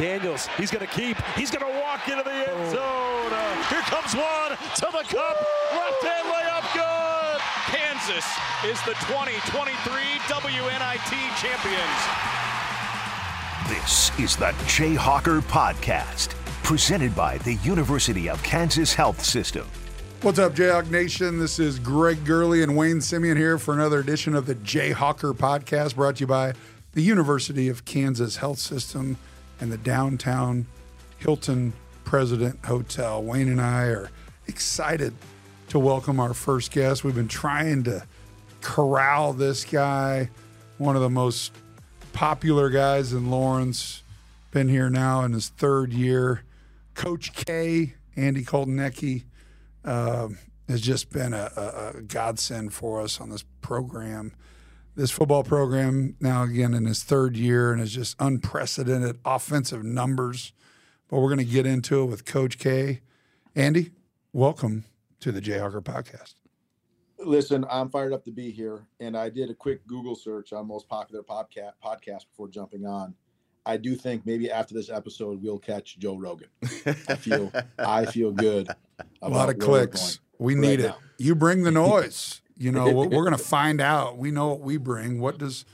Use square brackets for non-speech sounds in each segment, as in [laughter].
Daniels, he's going to keep. He's going to walk into the end zone. Uh, here comes one to the cup. Left hand layup, good. Kansas is the 2023 WNIT champions. This is the Jayhawker Podcast, presented by the University of Kansas Health System. What's up, Jayhawk Nation? This is Greg Gurley and Wayne Simien here for another edition of the Jayhawker Podcast, brought to you by the University of Kansas Health System and the downtown Hilton President Hotel. Wayne and I are excited to welcome our first guest. We've been trying to corral this guy, one of the most popular guys in Lawrence. Been here now in his third year. Coach K, Andy Kotelnicki, uh, has just been a, a, a godsend for us on this program this football program now again in his third year and is just unprecedented offensive numbers. But we're going to get into it with Coach K. Andy, welcome to the Jayhawker podcast. Listen, I'm fired up to be here, and I did a quick Google search on most popular podcast podcast before jumping on. I do think maybe after this episode we'll catch Joe Rogan. I feel I feel good. [laughs] a lot of clicks. We need right it. Now. You bring the [laughs] noise. You know, we're, going to find out. We know what we bring. What does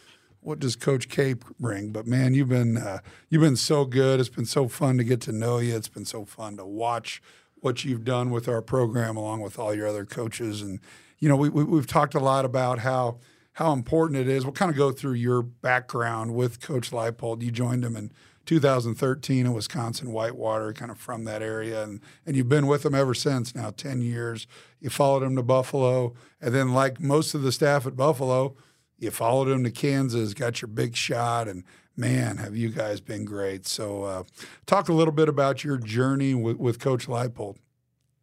what does Coach K bring? But man, you've been uh, you've been so good. It's been so fun to get to know you. It's been so fun to watch what you've done with our program, along with all your other coaches. And you know, we, we have talked a lot about how how important it is. We'll kind of go through your background with Coach Leipold. You joined him in 2013 in Wisconsin Whitewater, kind of from that area, and and you've been with them ever since. Now 10 years. You followed them to Buffalo, and then like most of the staff at Buffalo, you followed them to Kansas, got your big shot, and man, have you guys been great. So, uh, talk a little bit about your journey with, with Coach Leipold.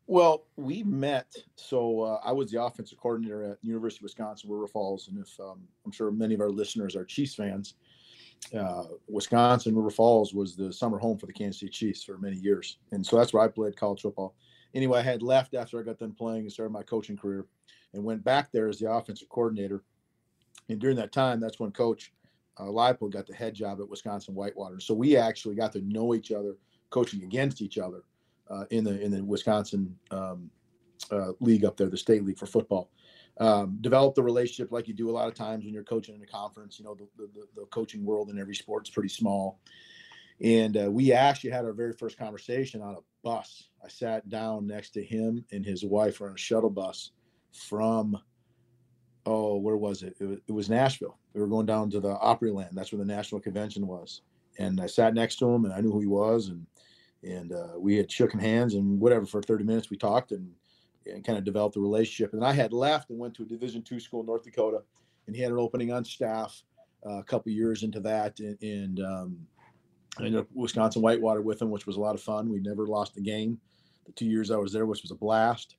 Well, we met. So uh, I was the offensive coordinator at University of Wisconsin River Falls, and if um, I'm sure many of our listeners are Chiefs fans, uh, Wisconsin River Falls was the summer home for the Kansas City Chiefs for many years, and so that's where I played college football. Anyway, I had left after I got done playing and started my coaching career, and went back there as the offensive coordinator. And during that time, that's when Coach uh, Leipold got the head job at Wisconsin Whitewater. So we actually got to know each other, coaching against each other uh, in the in the Wisconsin um, uh, league up there, the state league for football um, develop the relationship like you do a lot of times when you're coaching in a conference. You know, the, the, the coaching world in every sport is pretty small. And uh, we actually had our very first conversation on a bus. I sat down next to him and his wife on a shuttle bus from, oh, where was it? It was, it was Nashville. We were going down to the Opryland. That's where the national convention was. And I sat next to him and I knew who he was. And and uh, we had shooken hands and whatever for 30 minutes we talked and and kind of developed a relationship. And I had left and went to a Division two school in North Dakota, and he had an opening on staff uh, a couple years into that, and, and um, I ended up Wisconsin Whitewater with him, which was a lot of fun. We never lost a game the two years I was there, which was a blast.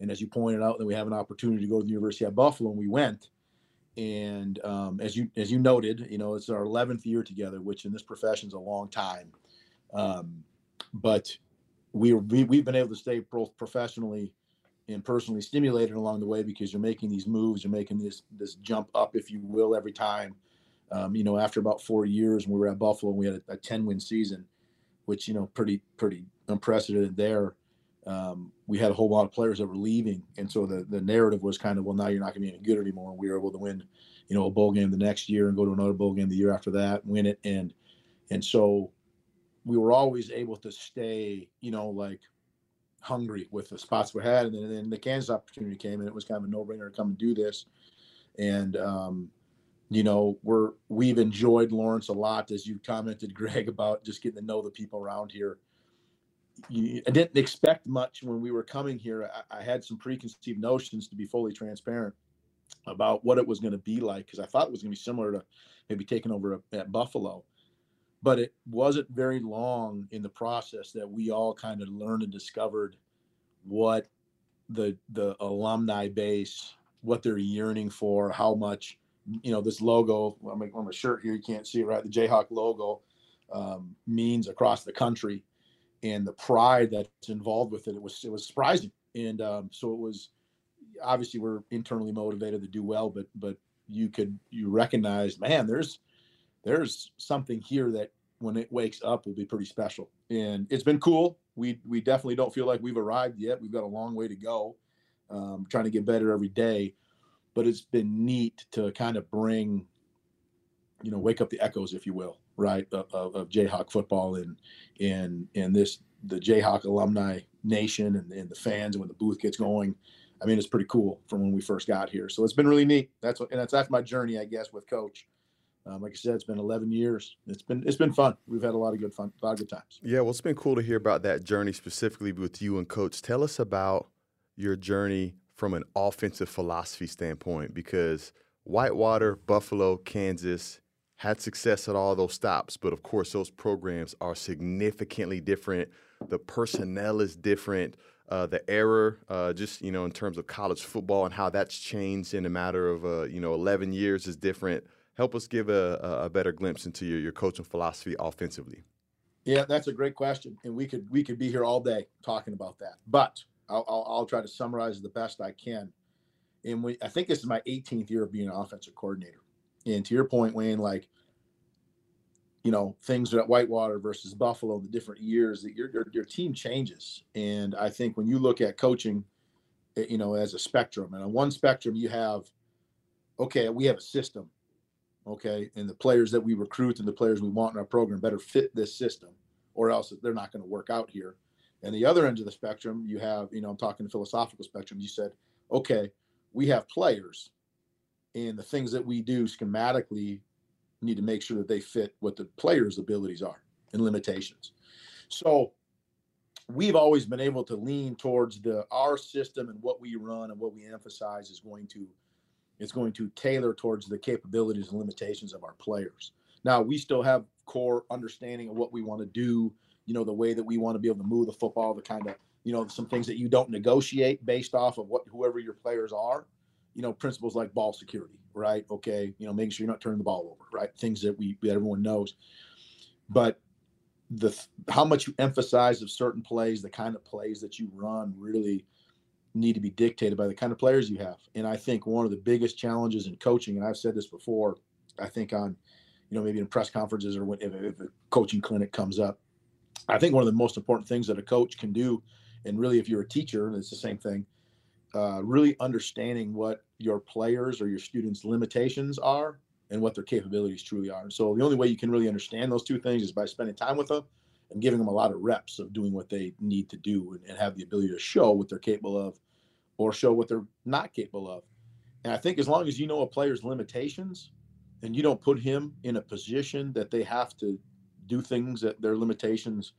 And as you pointed out, then we have an opportunity to go to the University of Buffalo, and we went. And um, as you as you noted, you know, it's our 11th year together, which in this profession is a long time. Um, but we, we we've been able to stay both professionally and personally stimulated along the way because you're making these moves, you're making this this jump up, if you will, every time. Um, you know, after about four years, when we were at Buffalo, and we had a, a 10 win season, which you know, pretty pretty unprecedented there. Um, we had a whole lot of players that were leaving, and so the the narrative was kind of, well, now you're not going to be any good anymore. We were able to win, you know, a bowl game the next year and go to another bowl game the year after that, win it, and and so we were always able to stay, you know, like hungry with the spots we had. And then, and then the Kansas opportunity came, and it was kind of a no brainer to come and do this. And um, you know, we're we've enjoyed Lawrence a lot, as you commented, [laughs] Greg, about just getting to know the people around here. I didn't expect much when we were coming here. I, I had some preconceived notions, to be fully transparent, about what it was going to be like because I thought it was going to be similar to maybe taking over at Buffalo but it wasn't very long in the process that we all kind of learned and discovered what the the alumni base what they're yearning for how much you know this logo on my, on my shirt here you can't see it right? The jayhawk logo um, means across the country and the pride that's involved with it. It was it was surprising. And um, so it was obviously we're internally motivated to do well but but you could you recognize man there's there's something here that when it wakes up will be pretty special. And it's been cool. We we definitely don't feel like we've arrived yet. We've got a long way to go. Um, trying to get better every day, but it's been neat to kind of bring, you know, wake up the echoes, if you will, right, of, of, Jayhawk football and and and this the Jayhawk alumni nation and, and the fans and when the booth gets going. I mean, it's pretty cool from when we first got here. So it's been really neat. That's what, and that's that's my journey, I guess, with Coach. Um, like I said, it's been 11 years. It's been it's been fun. We've had a lot of good fun, a lot of good times. Yeah, well, it's been cool to hear about that journey specifically with you and Coach. Tell us about your journey from an offensive philosophy standpoint, because Whitewater, Buffalo, Kansas had success at all those stops, but of course, those programs are significantly different. The personnel is different. Uh, the error, uh, just you know, in terms of college football and how that's changed in a matter of uh, you know 11 years is different help us give a, a better glimpse into your, your coaching philosophy offensively. Yeah, that's a great question, and we could we could be here all day talking about that. But I'll, I'll, I'll try to summarize the best I can. And we, I think this is my 18th year of being an offensive coordinator. And to your point, Wayne, like you know things at Whitewater versus Buffalo, the different years that your, your your team changes. And I think when you look at coaching, eh, you know, as a spectrum, and on one spectrum you have, okay, we have a system okay, and the players that we recruit and the players we want in our program better fit this system, or else they're not going to work out here. And the other end of the spectrum, you have, you know, I'm talking the philosophical spectrum. You said, okay, we have players, and the things that we do schematically need to make sure that they fit what the players' abilities are and limitations. So we've always been able to lean towards the our system and what we run and what we emphasize is going to is going to tailor towards the capabilities and limitations of our players. Now, we still have core understanding of what we want to do, you know, the way that we want to be able to move the football, the kind of, you know, some things that you don't negotiate based off of what whoever your players are, you know, principles like ball security, right? Okay, you know, making sure you're not turning the ball over, right? Things that we that everyone knows. But the how much you emphasize of certain plays, the kind of plays that you run really need to be dictated by the kind of players you have. And I think one of the biggest challenges in coaching, and I've said this before, I think on, you know, maybe in press conferences or when, if, if a coaching clinic comes up, I think one of the most important things that a coach can do, and really if you're a teacher, it's the same thing, uh, really understanding what your players or your students' limitations are and what their capabilities truly are. And So the only way you can really understand those two things is by spending time with them and giving them a lot of reps of doing what they need to do and, and have the ability to show what they're capable of or show what they're not capable of. And I think as long as you know a player's limitations and you don't put him in a position that they have to do things that their limitations,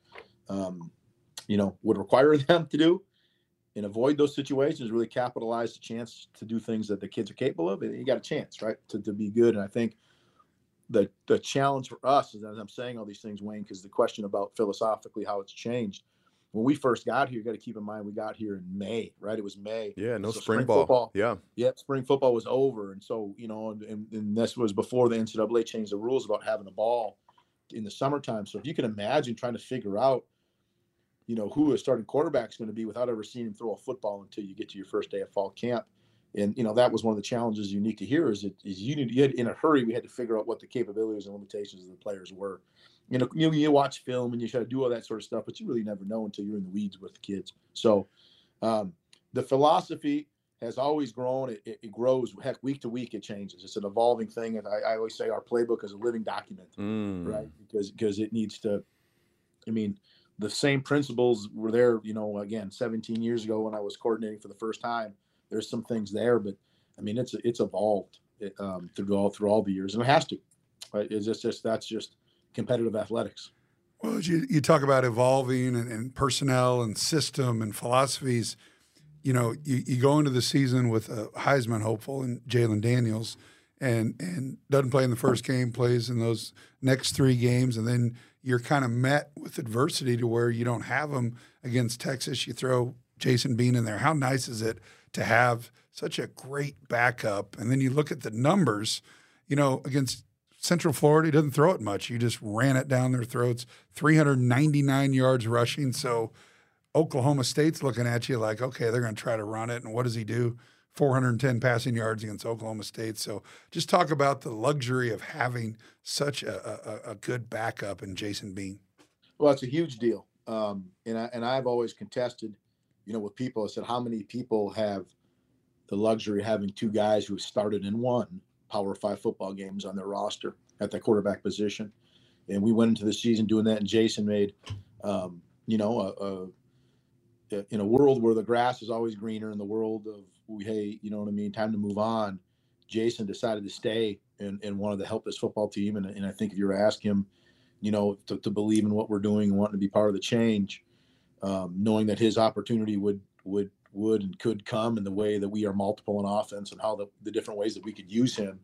um, you know, would require [laughs] them to do and avoid those situations, really capitalize the chance to do things that the kids are capable of. And you got a chance, right, to, to be good. And I think the the challenge for us is as I'm saying all these things, Wayne, because the question about philosophically how it's changed – when we first got here, you got to keep in mind we got here in May, right? It was May. Yeah, no so spring, spring ball. Football, yeah. Yep, spring football was over. And so, you know, and, and, this was before the NCAA changed the rules about having a ball in the summertime. So if you can imagine trying to figure out, you know, who a starting quarterback is going to be without ever seeing him throw a football until you get to your first day of fall camp. And, you know, that was one of the challenges unique to here is, it, is you, need, you had, in a hurry, we had to figure out what the capabilities and limitations of the players were you know, you, you watch film and you try to do all that sort of stuff, but you really never know until you're in the weeds with the kids. So um, the philosophy has always grown. It, it, it, grows. Heck, week to week, it changes. It's an evolving thing. And I, I always say our playbook is a living document, mm. right? Because because it needs to. I mean, the same principles were there. You know, again, 17 years ago when I was coordinating for the first time. There's some things there, but I mean, it's it's evolved um, through all through all the years, and it has to. Right? It's just, just that's just competitive athletics. Well, you, you talk about evolving and, and, personnel and system and philosophies. You know, you, you go into the season with a Heisman hopeful and Jalon Daniels, and and doesn't play in the first game, plays in those next three games, and then you're kind of met with adversity to where you don't have them against Texas. You throw Jason Bean in there. How nice is it to have such a great backup? And then you look at the numbers. You know, against Central Florida, he doesn't throw it much. You just ran it down their throats. 399 yards rushing. So Oklahoma State's looking at you like, okay, they're going to try to run it. And what does he do? 410 passing yards against Oklahoma State. So just talk about the luxury of having such a, a, a good backup in Jason Bean. Well, it's a huge deal. Um, and, I, and I've always contested, you know, with people, I said, how many people have the luxury of having two guys who started in one Power Five football games on their roster at the quarterback position? And we went into the season doing that, and Jason made, um, you know, a, a, in a world where the grass is always greener, in the world of hey, you know what I mean, time to move on. Jason decided to stay and, and wanted to help this football team. And, and I think if you were to ask him, you know, to, to believe in what we're doing and wanting to be part of the change, um, knowing that his opportunity would would would and could come in the way that we are multiple in offense and how the, the different ways that we could use him.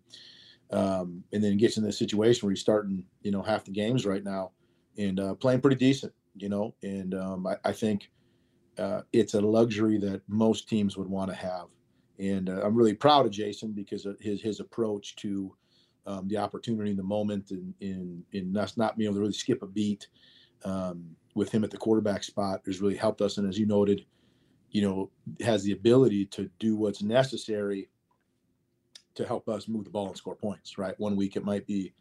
Um, and then gets in this situation where he's starting, you know, half the games right now and uh, playing pretty decent, you know. And um, I, I, think uh, it's a luxury that most teams would want to have. And uh, I'm really proud of Jason because of his his approach to um, the opportunity in the moment and in in us not being able to really skip a beat um, with him at the quarterback spot has really helped us. And as you noted, you know, has the ability to do what's necessary to help us move the ball and score points. Right, one week it might be,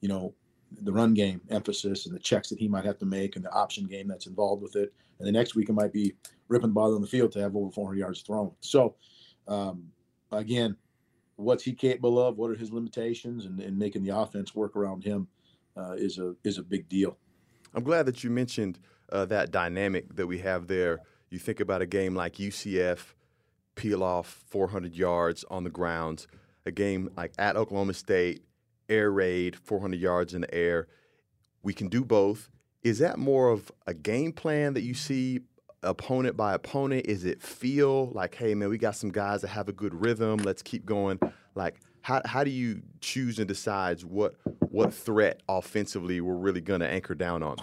you know, the run game emphasis and the checks that he might have to make and the option game that's involved with it. And the next week it might be ripping the ball on the field to have over 400 yards thrown. So um, again, what's he capable of? What are his limitations? And, and making the offense work around him uh, is a is a big deal. I'm glad that you mentioned uh, that dynamic that we have there. You think about a game like UCF, peel off 400 yards on the grounds. A game like at Oklahoma State, air raid, 400 yards in the air. We can do both. Is that more of a game plan that you see opponent by opponent? Is it feel like, hey man, we got some guys that have a good rhythm. Let's keep going. Like, how how do you choose and decide what what threat offensively we're really going to anchor down on?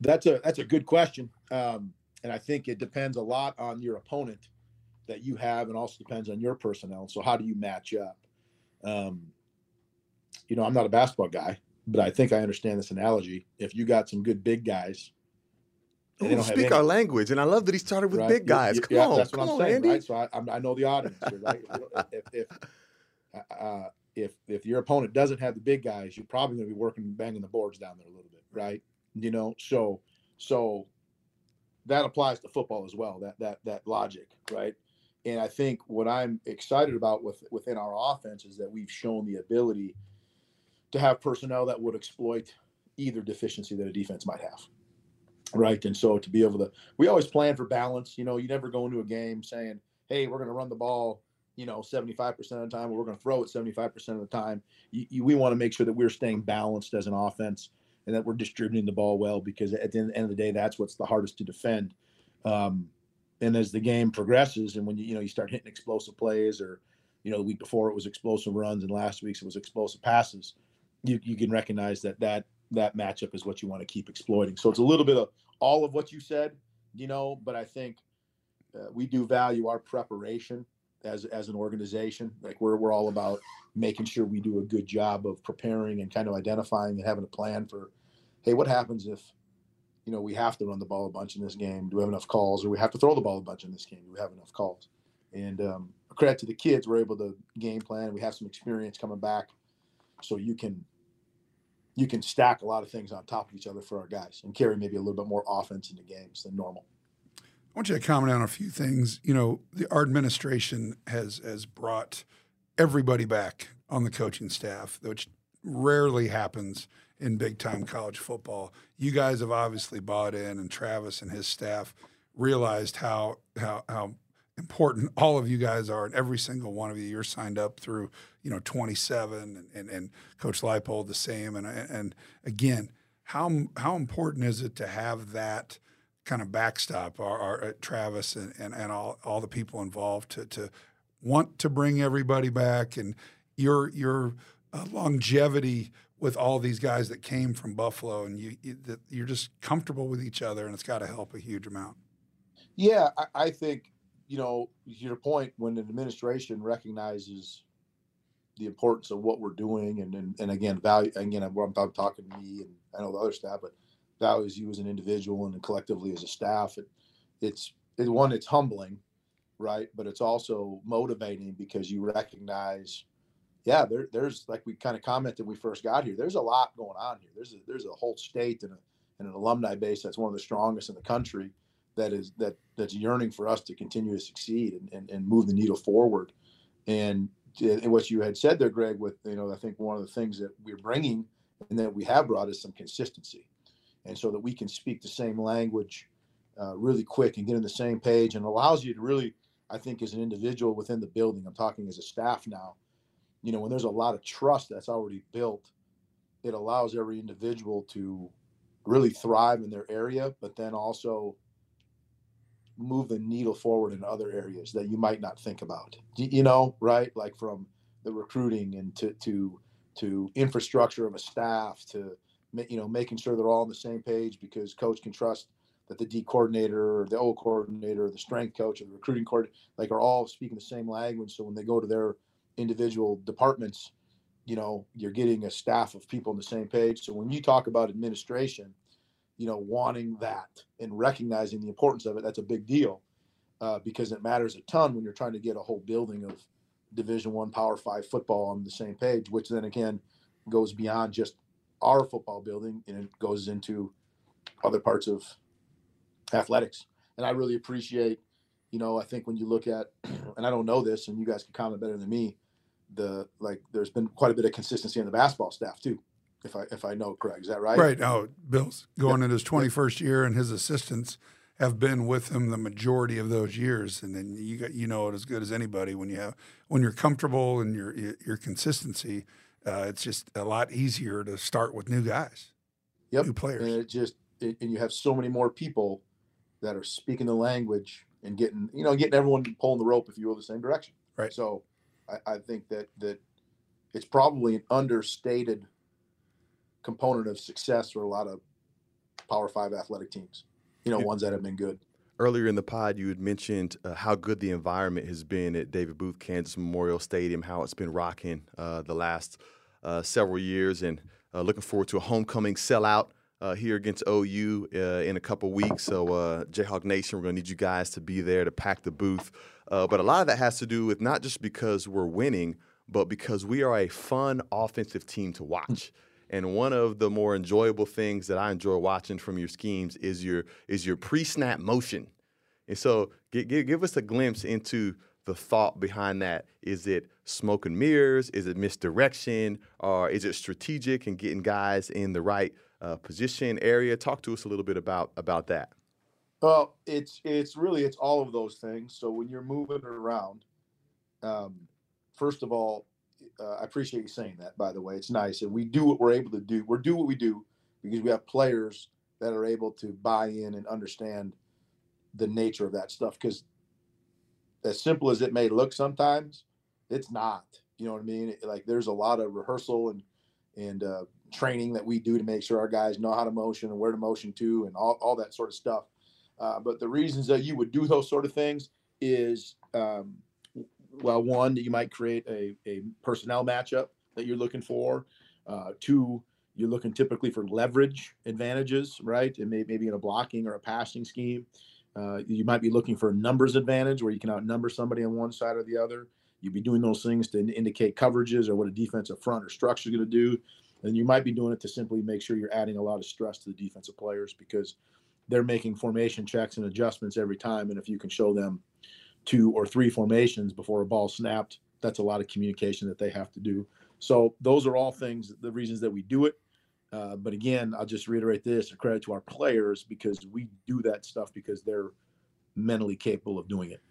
That's a that's a good question, um, and I think it depends a lot on your opponent that you have, and also depends on your personnel. So how do you match up? Um, you know, I'm not a basketball guy, but I think I understand this analogy. If you got some good big guys Ooh, speak our language, and I love that he started with right. big guys. You, come yeah, on, that's what I'm on, saying, Andy. right? So I, I know the audience, right? if if uh, if if your opponent doesn't have the big guys, you're probably going to be working banging the boards down there a little bit, right? You know, so so that applies to football as well. That that that logic, right? And I think what I'm excited about with within our offense is that we've shown the ability to have personnel that would exploit either deficiency that a defense might have right? And so to be able to, we always plan for balance. You know, you never go into a game saying, "Hey, we're going to run the ball." You know, 75% of the time, or we're going to throw it 75% of the time. You, you, we want to make sure that we're staying balanced as an offense and that we're distributing the ball well because at the end of the day, that's what's the hardest to defend. Um, and as the game progresses, and when you you know you start hitting explosive plays, or you know the week before it was explosive runs, and last week's it was explosive passes, you you can recognize that that that matchup is what you want to keep exploiting. So it's a little bit of all of what you said, you know, but I think uh, we do value our preparation as as an organization. Like we're we're all about making sure we do a good job of preparing and kind of identifying and having a plan for, hey, what happens if, you know, we have to run the ball a bunch in this game? Do we have enough calls, or we have to throw the ball a bunch in this game? Do we have enough calls? And um, credit to the kids, we're able to game plan. We have some experience coming back, so you can you can stack a lot of things on top of each other for our guys and carry maybe a little bit more offense into games than normal. Want you to comment on a few things. You know, the, our administration has has brought everybody back on the coaching staff, which rarely happens in big time college football. You guys have obviously bought in, and Travis and his staff realized how how how important all of you guys are, and every single one of you. You're signed up through, you know, 27, and, and, and Coach Leipold the same. And and again, how how important is it to have that kind of backstop, our, uh, Travis and, and, and all all the people involved to to want to bring everybody back, and your your uh, longevity with all these guys that came from Buffalo, and you, you you're just comfortable with each other, and it's got to help a huge amount. Yeah, I, I think you know, your point, when an administration recognizes the importance of what we're doing, and and, and again, value again, I'm, I'm talking to me and I know the other staff, but values you as an individual and collectively as a staff. It, it's it, one, it's humbling, right? But it's also motivating because you recognize, yeah, there, there's like we kind of commented we first got here. There's a lot going on here. There's a, there's a whole state and, a, and an alumni base that's one of the strongest in the country that is that that's yearning for us to continue to succeed and, and, and move the needle forward. And, and what you had said there, Greg, with you know, I think one of the things that we're bringing and that we have brought is some consistency, and so that we can speak the same language uh, really quick and get on the same page, and allows you to really, I think, as an individual within the building. I'm talking as a staff now. You know, when there's a lot of trust that's already built, it allows every individual to really thrive in their area, but then also move the needle forward in other areas that you might not think about. You know, right? Like from the recruiting and to to to infrastructure of a staff to you know making sure they're all on the same page because coach can trust that the D coordinator or the O coordinator or the strength coach or the recruiting coordinator like are all speaking the same language. So when they go to their individual departments, you know, you're getting a staff of people on the same page. So when you talk about administration, you know, wanting that and recognizing the importance of it, that's a big deal uh, because it matters a ton when you're trying to get a whole building of Division One Power Five football on the same page, which then again goes beyond just our football building and it goes into other parts of athletics. And I really appreciate, you know, I think when you look at, [clears throat] and I don't know this, and you guys can comment better than me, the like, there's been quite a bit of consistency in the basketball staff too if I if I know correct. Is that right? Right. No, Bill's going in his 21st year, and his assistants have been with him the majority of those years. And then you got you know it as good as anybody when you have when you're comfortable and your your consistency. Uh, it's just a lot easier to start with new guys, yep. new players. And it just it, and you have so many more people that are speaking the language and getting you know getting everyone pulling the rope if you will the same direction. Right. So I, I think that that it's probably an understated component of success for a lot of Power Five athletic teams. You know, ones that have been good. Earlier in the pod, you had mentioned uh, how good the environment has been at David Booth Kansas Memorial Stadium, how it's been rocking uh, the last uh, several years, and uh, looking forward to a homecoming sellout uh, here against OU uh, in a couple weeks. So, Jayhawk Nation, we're going to need you guys to be there to pack the booth. but a lot of that has to do with not just because we're winning, but because we are a fun offensive team to watch. And one of the more enjoyable things that I enjoy watching from your schemes is your is your pre-snap motion. And so give, give, us a glimpse into the thought behind that. Is it smoke and mirrors? Is it misdirection? Or is it strategic and getting guys in the right uh, position area? Talk to us a little bit about about that. Well, it's it's really it's all of those things. So when you're moving around, um, first of all, uh, I appreciate you saying that. By the way, it's nice, and we do what we're able to do. We're do what we do because we have players that are able to buy in and understand the nature of that stuff. Because as simple as it may look, sometimes it's not. You know what I mean? Like there's a lot of rehearsal and and uh, training that we do to make sure our guys know how to motion and where to motion to and all, all that sort of stuff. Uh, but the reasons that you would do those sort of things is um, well, one, you might create a, a personnel matchup that you're looking for. Uh, two, you're looking typically for leverage advantages, right? And may, maybe in a blocking or a passing scheme. Uh, you might be looking for a numbers advantage where you can outnumber somebody on one side or the other. You'd be doing those things to indicate coverages or what a defensive front or structure is going to do. And you might be doing it to simply make sure you're adding a lot of stress to the defensive players because they're making formation checks and adjustments every time. And if you can show them two or three formations before a ball snapped. That's a lot of communication that they have to do. So those are all things, the reasons that we do it. Uh, but again, I'll just reiterate this: a credit to our players because we do that stuff because they're mentally capable of doing it.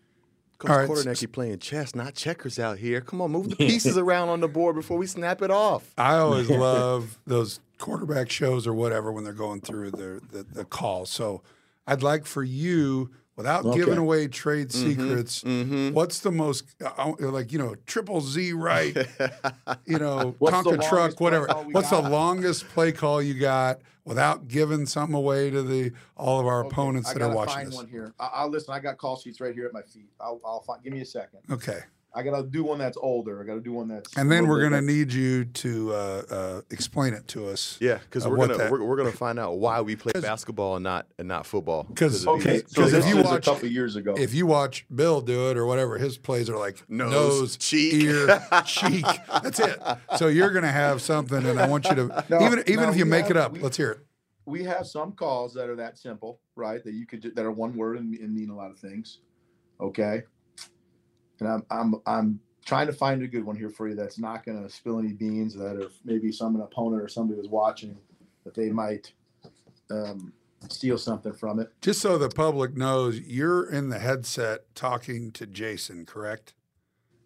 Coach all right. Kotelnicki playing chess, not checkers out here. Come on, move the [laughs] pieces around on the board before we snap it off. I always [laughs] love those quarterback shows or whatever when they're going through the, the, the call. So I'd like for you without okay. giving away trade mm-hmm. secrets, mm-hmm. what's the most uh, uh, like you know triple Z right? [laughs] you know, Tonka truck, whatever. What's got? the longest play call you got without giving something away to the all of our okay. opponents that are watching find this? one here. I, will listen. I got call sheets right here at my feet. I'll, I'll find. Give me a second. Okay. I got to do one that's older. I got to do one that's. And then we're going to need you to uh, uh, explain it to us. Yeah, because Uh, we're gonna that- we're, we're gonna [laughs] find out why we play basketball and not and not football. 'Cause- of Okay, these- so 'Cause if you watch- a couple years ago. If you watch Bill do it or whatever, his plays are like Nose, nose, cheek. ear, [laughs] cheek. That's it. So you're going to have something, and I want you to [laughs] No, even even no, if you make have- it up, we- let's hear it. we have some calls that are that simple, right? That you could ju- that are one word and, and mean a lot of things. Okay. And I'm I'm I'm trying to find a good one here for you that's not going to spill any beans. That if maybe some an opponent or somebody was watching, that they might um, steal something from it. Just so the public knows, you're in the headset talking to Jason, correct?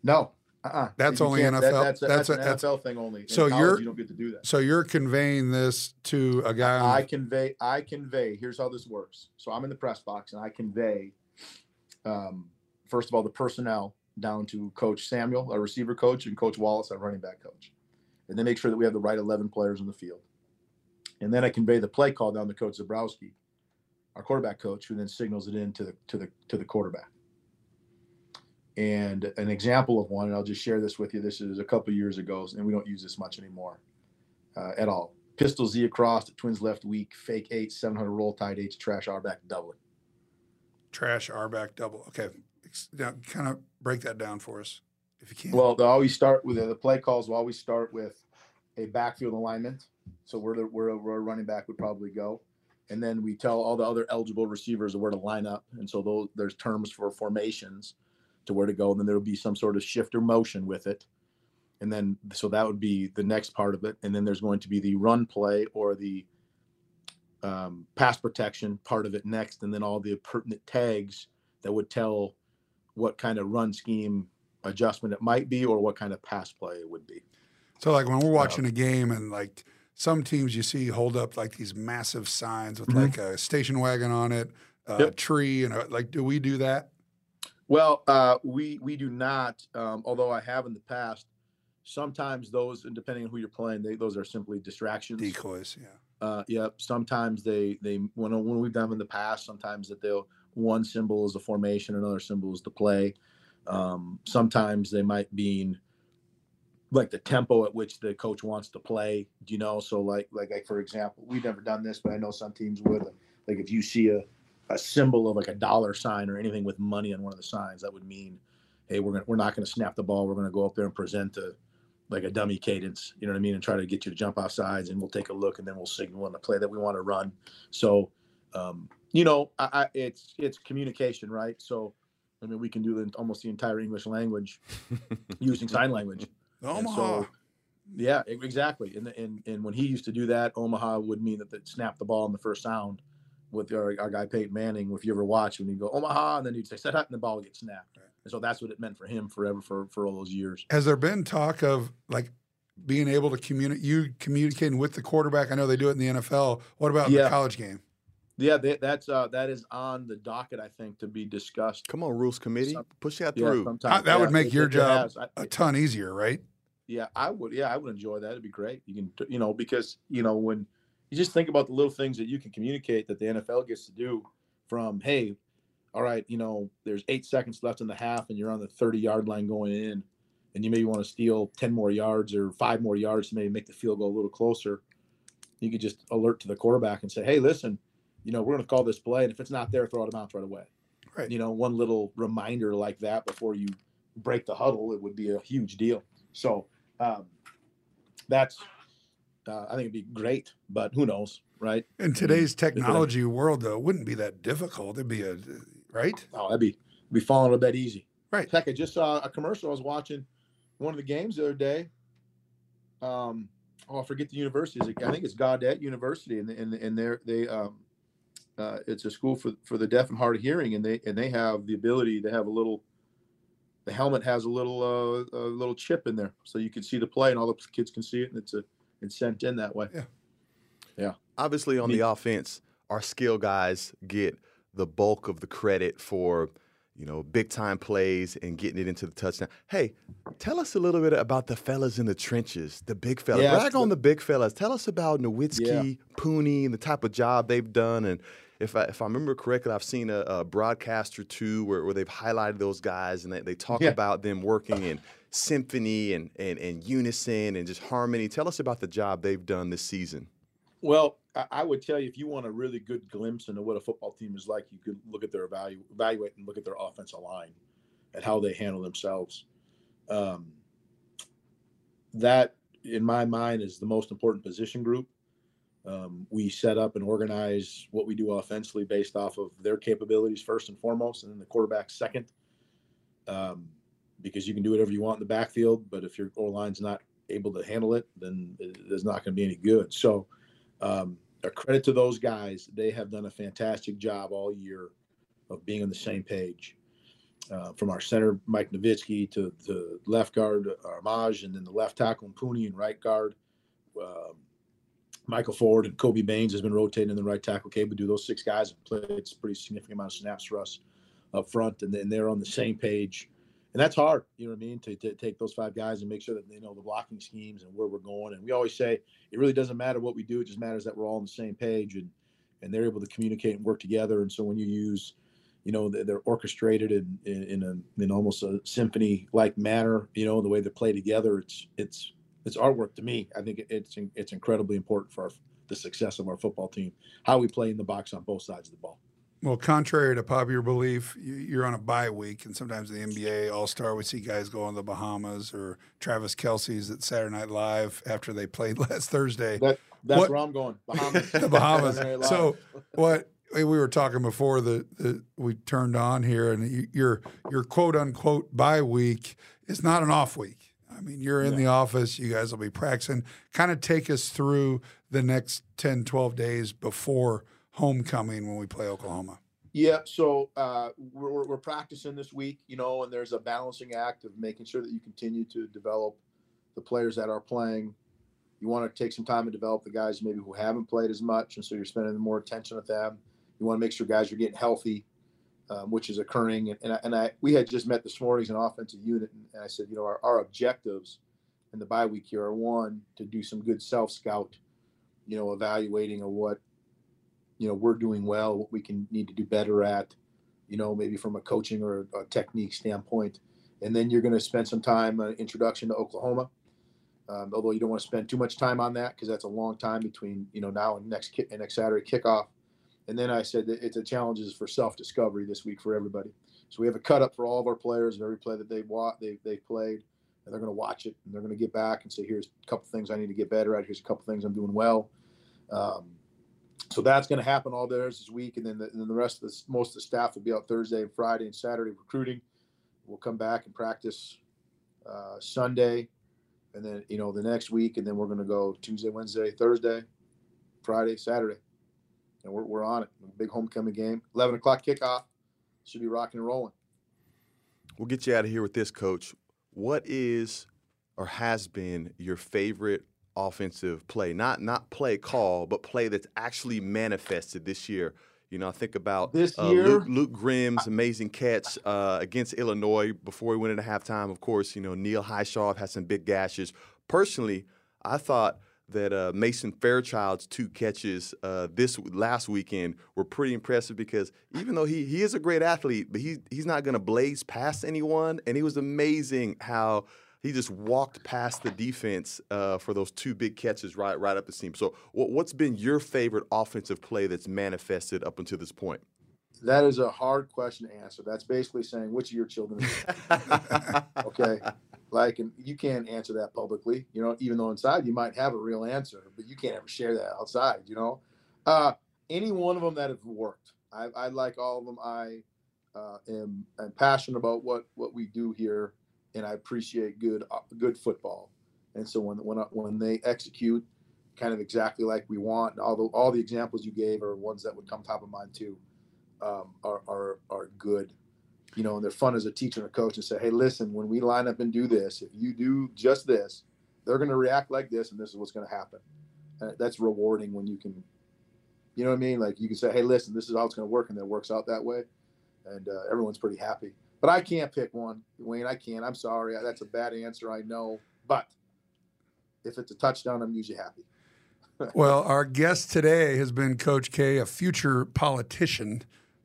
No. Uh-uh. That's You only NFL? That, that's a, That's that's, an that's- NFL thing only. In so college, you're- you don't get to do that. So you're conveying this to a guy. On I convey, I convey. Here's how this works. So I'm in the press box, and I convey, um, first of all, the personnel down to Coach Samuel, our receiver coach, and Coach Wallace, our running back coach, and then make sure that we have the right 11 players in the field. And then I convey the play call down to Coach Zebrowski, our quarterback coach, who then signals it in to the to the to the quarterback. And an example of one, and I'll just share this with you. This is a couple years ago, and we don't use this much anymore uh, at all. Pistol Z across, the twins left weak, fake eight, 700 roll tide eight, trash R back doubling. trash R back double. Okay, now kind of break that down for us if you can. Well, they always start with the play calls. Will always start with a backfield alignment. So where the where, where a running back would probably go, and then we tell all the other eligible receivers where to line up. And so those there's terms for formations to where to go, and then there will be some sort of shift or motion with it. And then so that would be the next part of it. And then there's going to be the run play or the um, pass protection part of it next, and then all the pertinent tags that would tell what kind of run scheme adjustment it might be or what kind of pass play it would be. so like when we're watching a game and like some teams you see hold up like these massive signs with like a station wagon on it, a Mm-hmm. Yep. tree, and a, like, do we do that? Well, uh, we we do not, um, although I have in the past. Sometimes those, and depending on who you're playing, they, those are simply distractions. Decoys, yeah. Uh, yep. Sometimes they they when when we've done in the past, sometimes that they'll one symbol is the formation, another symbol is the play. Um, sometimes they might mean like the tempo at which the coach wants to play. You know, so like like like for example, we've never done this, but I know some teams would. Like if you see a a symbol of like a dollar sign or anything with money on one of the signs, that would mean, hey, we're gonna we're not gonna snap the ball. We're gonna go up there and present a like a dummy cadence, you know what I mean, and try to get you to jump off sides, and we'll take a look, and then we'll signal on the play that we want to run. So, um, you know, I, I, it's it's communication, right? So, I mean, we can do the, almost the entire English language [laughs] using sign language. Omaha. so, yeah, exactly. And, and and when he used to do that, Omaha would mean that they snap the ball in the first sound. With our, our guy Peyton Manning, if you ever watch, when he'd go Omaha, and then he'd say set up, and the ball would get snapped. And so that's what it meant for him forever for for all those years. Has there been talk of like being able to communicate, you communicating with the quarterback? I know they do it in the NFL. What about in the college game? Yeah, that, that's uh, that is on the docket, I think, to be discussed. Come on, rules committee, Some- push that Yeah, through. sometime. Uh, that would make it- your it job has. I- A ton easier, right? yeah, I would. Yeah, I would enjoy that. It'd be great. You can, you know, because you know when you just think about the little things that you can communicate that the NFL gets to do. From hey, all right, you know, there's eight seconds left in the half, and you're on the 30 yard line going in, and you maybe want to steal 10 more yards or five more yards to maybe make the field goal a little closer. You could just alert to the quarterback and say, hey, listen, you know, we're going to call this play, and if it's not there, throw it out right away. Right. You know, one little reminder like that before you break the huddle, it would be a huge deal. So um, that's, uh, I think it'd be great, but who knows, right? In today's technology world, though, it wouldn't be that difficult. It'd be a right. Oh, that'd be be falling a bit easy. Right. Heck, I just saw a commercial. I was watching one of the games the other day. Um, oh, I forget the university. I think it's Gallaudet University, and and and they're they um, uh, it's a school for for the deaf and hard of hearing, and they and they have the ability. to have a little. The helmet has a little uh, a little chip in there, so you can see the play, and all the kids can see it, and it's a it's sent in that way. Yeah. yeah. Obviously, on Me- the offense, our skill guys get the bulk of the credit for, you know, big time plays and getting it into the touchdown. Hey, tell us a little bit about the fellas in the trenches, the big fellas. Yeah, Brag on the- the big fellas. Tell us about Novitsky, Puni, and the type of job they've done, and if I, if I remember correctly, I've seen a, a broadcast or two where, where they've highlighted those guys and they, they talk Yeah. about them working in symphony and, and, and unison and just harmony. Tell us about the job they've done this season. Well, I, would tell you if you want a really good glimpse into what a football team is like, you could look at their evalu- evaluate and look at their offensive line and how they handle themselves. Um, that, in my mind, is the most important position group. Um, we set up and organize what we do offensively based off of their capabilities first and foremost, and then the quarterback second. Um, because you can do whatever you want in the backfield, but if your O line's not able to handle it, then it's not going to be any good. So, um, a credit to those guys. They have done a fantastic job all year of being on the same page. Uh, from our center, Mike Novitsky, to the left guard, Armaj, and then the left tackle, and Puni, and right guard, um, Michael Ford and Kobe Baines has been rotating in the right tackle. Cabeldue those six guys have played a pretty significant amount of snaps for us up front, and then they're on the same page. And that's hard, you know what I mean, to, to take those five guys and make sure that they know the blocking schemes and where we're going. And we always say it really doesn't matter what we do; it just matters that we're all on the same page and and they're able to communicate and work together. And so when you use, you know, they're, orchestrated in in, in a in almost a symphony like manner, you know, the way they play together. It's it's it's artwork to me. I think it's it's incredibly important for our, the success of our football team. How we play in the box on both sides of the ball. Well, contrary to popular belief, you- you're on a bye week, and sometimes the NBA All Star, we see guys go on the Bahamas or Travis Kelce's at Saturday Night Live after they played [laughs] last Thursday. That that's What- where I'm going. [laughs] Bahamas. the Bahamas. So what we were talking before the, the we turned on here, and you- your your quote unquote bye week is not an off week. I mean, you're in the office. You guys will be practicing. Kind of take us through the next 10, 12 days before homecoming when we play Oklahoma. Yeah, so uh, we're, we're- we're practicing this week, you know, and there's a balancing act of making sure that you continue to develop the players that are playing. You want to take some time to develop the guys maybe who haven't played as much, and so you're spending more attention with them. You want to make sure guys are getting healthy, um, which is occurring. And, and, I, and I, we had just met this morning as an offensive unit, and I said, you know, our, our objectives in the bye week here are one to do some good self scout, you know, evaluating of what you know we're doing well, what we can need to do better at, you know, maybe from a coaching or a technique standpoint. And then you're going to spend some time uh, introduction to Oklahoma. Um, although you don't want to spend too much time on that because that's a long time between you know now and next and next Saturday kickoff. And then I said that it's a challenges for self discovery this week for everybody. So we have a cut up for all of our players of every play that they've wa- they they've played, and they're going to watch it and they're going to get back and say, here's a couple things I need to get better at. Here's a couple things I'm doing well. Um, so that's going to happen all theirs this week, and then the, and then the rest of the most of the staff will be out Thursday and Friday and Saturday recruiting. We'll come back and practice uh, Sunday, and then you know the next week, and then we're going to go Tuesday, Wednesday, Thursday, Friday, Saturday, and we're we're on it. Big homecoming game, eleven o'clock kickoff. Should be rocking and rolling. We'll get you out of here with this, Coach. What is or has been your favorite offensive play? Not not play call, but play that's actually manifested this year. You know, I think about This uh, year? Luke, Luke Grimm's amazing catch uh, against Illinois before we went into halftime. Of course, you know Neil Hishaw had some big gashes. Personally, I thought that uh, Mason Fairchild's two catches uh, this last weekend were pretty impressive because even though he he is a great athlete, but he he's not going to blaze past anyone, and it was amazing how he just walked past the defense uh, for those two big catches right right up the seam. So, what, what's been your favorite offensive play that's manifested up until this point? That is a hard question to answer. That's basically saying which of your children. [laughs] Okay like and you can't answer that publicly you know even though inside you might have a real answer but you can't ever share that outside you know? Uh any one of them that have worked. I, I like all of them. I uh, am am passionate about what what we do here and i appreciate good uh, good football. And so when when when they execute kind of exactly like we want and although all the examples you gave are ones that would come top of mind too um, are, are are good you know, and they're fun as a teacher and a coach and say, hey, listen, when we line up and do this, if you do just this, they're going to react like this, and this is what's going to happen. And that's rewarding when you can, you know what I mean? Like you can say, hey, listen, this is how it's going to work, and it works out that way, and uh, everyone's pretty happy. But I can't pick one, Wayne. I can't. I'm sorry. That's a bad answer. I know. But if it's a touchdown, I'm usually happy. [laughs] well, our guest today has been Coach K, a future politician.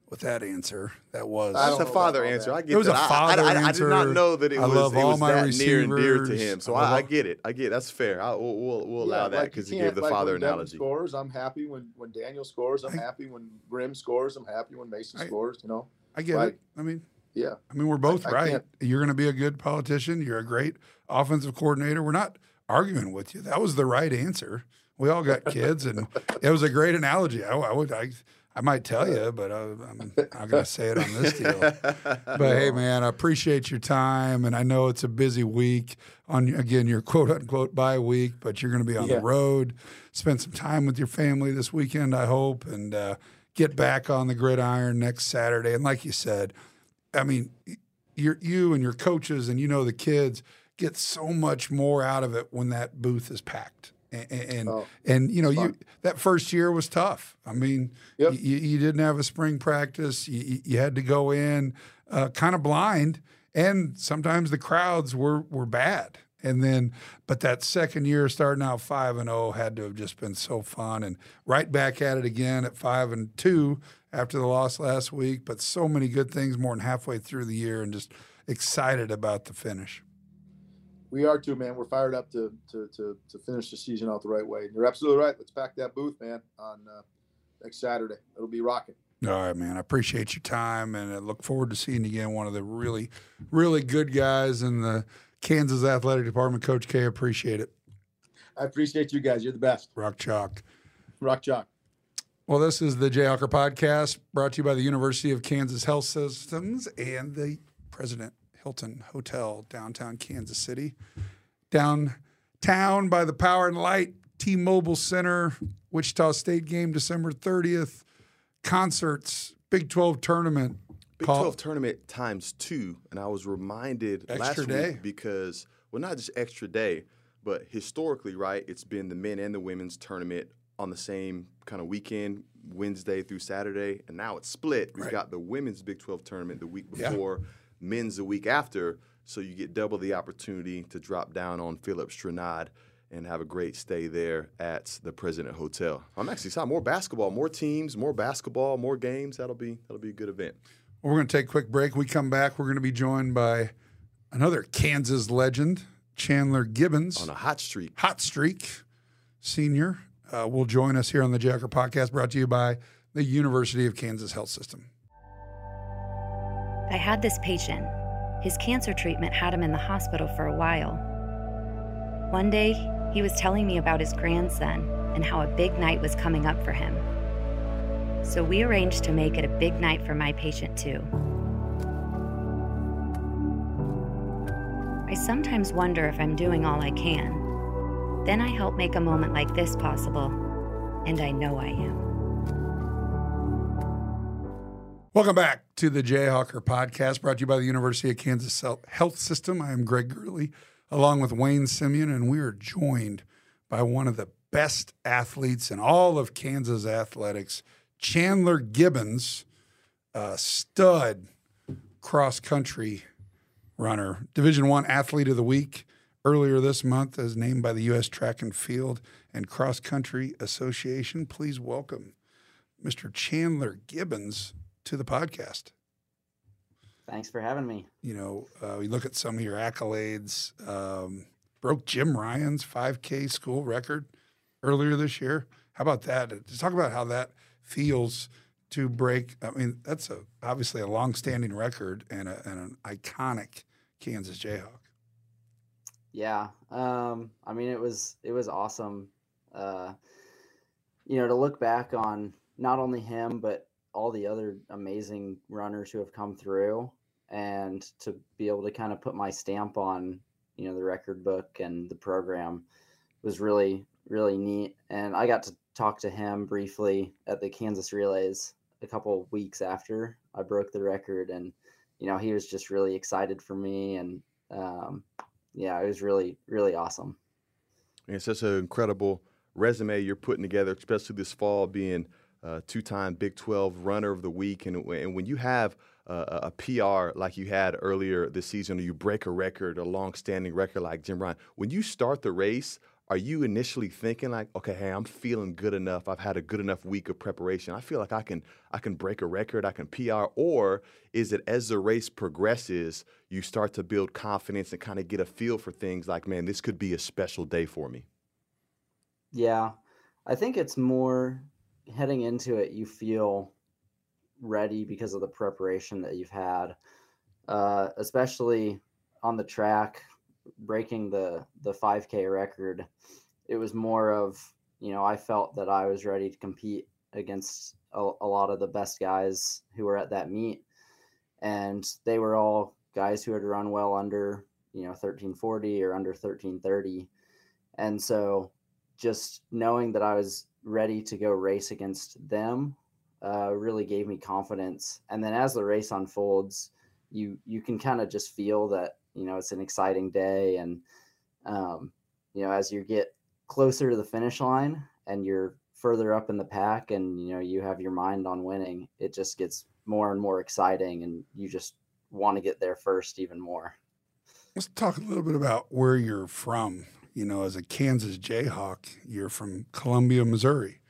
With that answer, that was That's a know father answer. that. I get It It was that. a I- I- father I, I, did not know that it I was, love it all was my that near and dear to him. So I I, I get it. I get it. That's fair. I, we'll, we'll, we'll allow Yeah, that like because you he gave the like father when Devin analogy. Scores, I'm happy when when Daniel scores. I'm I- happy when Grimm scores. I'm happy when Mason I- scores. You know, I get Like- it. I mean, yeah. I mean, we're both I right. can't- You're going to be a good politician. You're a great offensive coordinator. We're not arguing with you. That was the right answer. We all got kids, and [laughs] it was a great analogy. I, I would, I, I might tell you, but I, I'm not going to say it on this deal. [laughs] But hey, man, I appreciate your time, and I know it's a busy week on again your quote unquote bye week, but you're going to be on Yeah. the road. Spend some time with your family this weekend, I hope, and uh, get back on the gridiron next Saturday. And like you said, I mean, you're, you and your coaches and you know the kids get so much more out of it when that booth is packed. And and, Oh, and you know you that first year was tough. I mean, Yep. you, you didn't have a spring practice. You, you- you had to go in uh, kind of blind, and sometimes the crowds were were bad. And then, but that second year, starting out five and zero, had to have just been so fun, and right back at it again at five and two after the loss last week. But so many good things more than halfway through the year, and just excited about the finish. We are too, man. We're fired up to to to, to finish the season out the right way. You're absolutely right. Let's pack that booth, man, on uh, next Saturday. It'll be rocking. All right, man. I appreciate your time, and I look forward to seeing you again. One of the really, really good guys in the Kansas Athletic Department, Coach K. Appreciate it. I appreciate you guys. You're the best. Rock chalk. Rock chalk. Well, this is the Jayhawker Podcast brought to you by the University of Kansas Health Systems and the President Hilton Hotel, downtown Kansas City. Downtown by the Power and Light T Mobile Center, Wichita State game December 30th. Concerts, Big 12 tournament. Big Call- 12 tournament times two. And I was reminded last day. week because, well, not just extra day, but historically, right, it's been the men and the women's tournament on the same kind of weekend, Wednesday through Saturday. And now it's split. We've Right. got the women's Big 12 tournament the week Yeah. Men's the week after. So you get double the opportunity to drop down on Philip Stranad and have a great stay there at the President Hotel. I'm actually excited. More basketball, more teams, more basketball, more games. That'll be that'll be a good event. We're going to take a quick break. We come back. We're going to be joined by another Kansas legend, Chandler Gibbens. On a hot streak. Hot Streak Senior uh, will join us here on the Jayhawker Podcast, brought to you by the University of Kansas Health System. I had this patient. His cancer treatment had him in the hospital for a while. One day, he was telling me about his grandson and how a big night was coming up for him. So we arranged to make it a big night for my patient, too. I sometimes wonder if I'm doing all I can. Then I help make a moment like this possible, and I know I am. Welcome back to the Jayhawker Podcast, brought to you by the University of Kansas Health System. I am Greg Gurley, along with Wayne Simien, and we are joined by one of the best athletes in all of Kansas athletics, Chandler Gibbens, a stud cross country runner, Division One Athlete of the Week earlier this month, as named by the U.S. Track and Field and Cross Country Association. Please welcome Mr. Chandler Gibbens to the podcast. Thanks for having me. You know, uh, we look at some of your accolades. Um, broke Jim Ryun's 5K school record earlier this year. How about that? Just talk about how that feels to break. I mean, that's a obviously a long-standing record and, a, and an iconic Kansas Jayhawk. Yeah. Um, I mean, it was it was awesome. Uh, you know, to look back on not only him but all the other amazing runners who have come through, and to be able to kind of put my stamp on, you know, the record book and the program was really really neat. And I got to talk to him briefly at the Kansas Relays a couple weeks after I broke the record, and you know, he was just really excited for me and. Um, yeah, it was really, really awesome. It's such an incredible resume you're putting together, especially this fall, being a two-time Big 12 Runner of the Week, and, and when you have a, a PR like you had earlier this season, or you break a record, a long-standing record like Jim Ryun, when you start the race, are you initially thinking like, okay, hey, I'm feeling good enough. I've had a good enough week of preparation. I feel like I can I can break a record, I can PR, or is it as the race progresses, you start to build confidence and kind of get a feel for things like, man, this could be a special day for me? Yeah. I think it's more heading into it, you feel ready because of the preparation that you've had, uh, especially on the track breaking the the 5k record. It was more of you know i felt that i was ready to compete against a, a, lot of the best guys who were at that meet and they were all guys who had run well under you know 1340 or under 1330 and so just knowing that i was ready to go race against them uh, really gave me confidence. And then as the race unfolds you you can kind of just feel that you know it's an exciting day and um, you know as you get closer to the finish line and you're further up in the pack and you know you have your mind on winning it just gets more and more exciting and you just want to get there first even more. Let's talk a little bit about where you're from you know as a kansas jayhawk you're from columbia missouri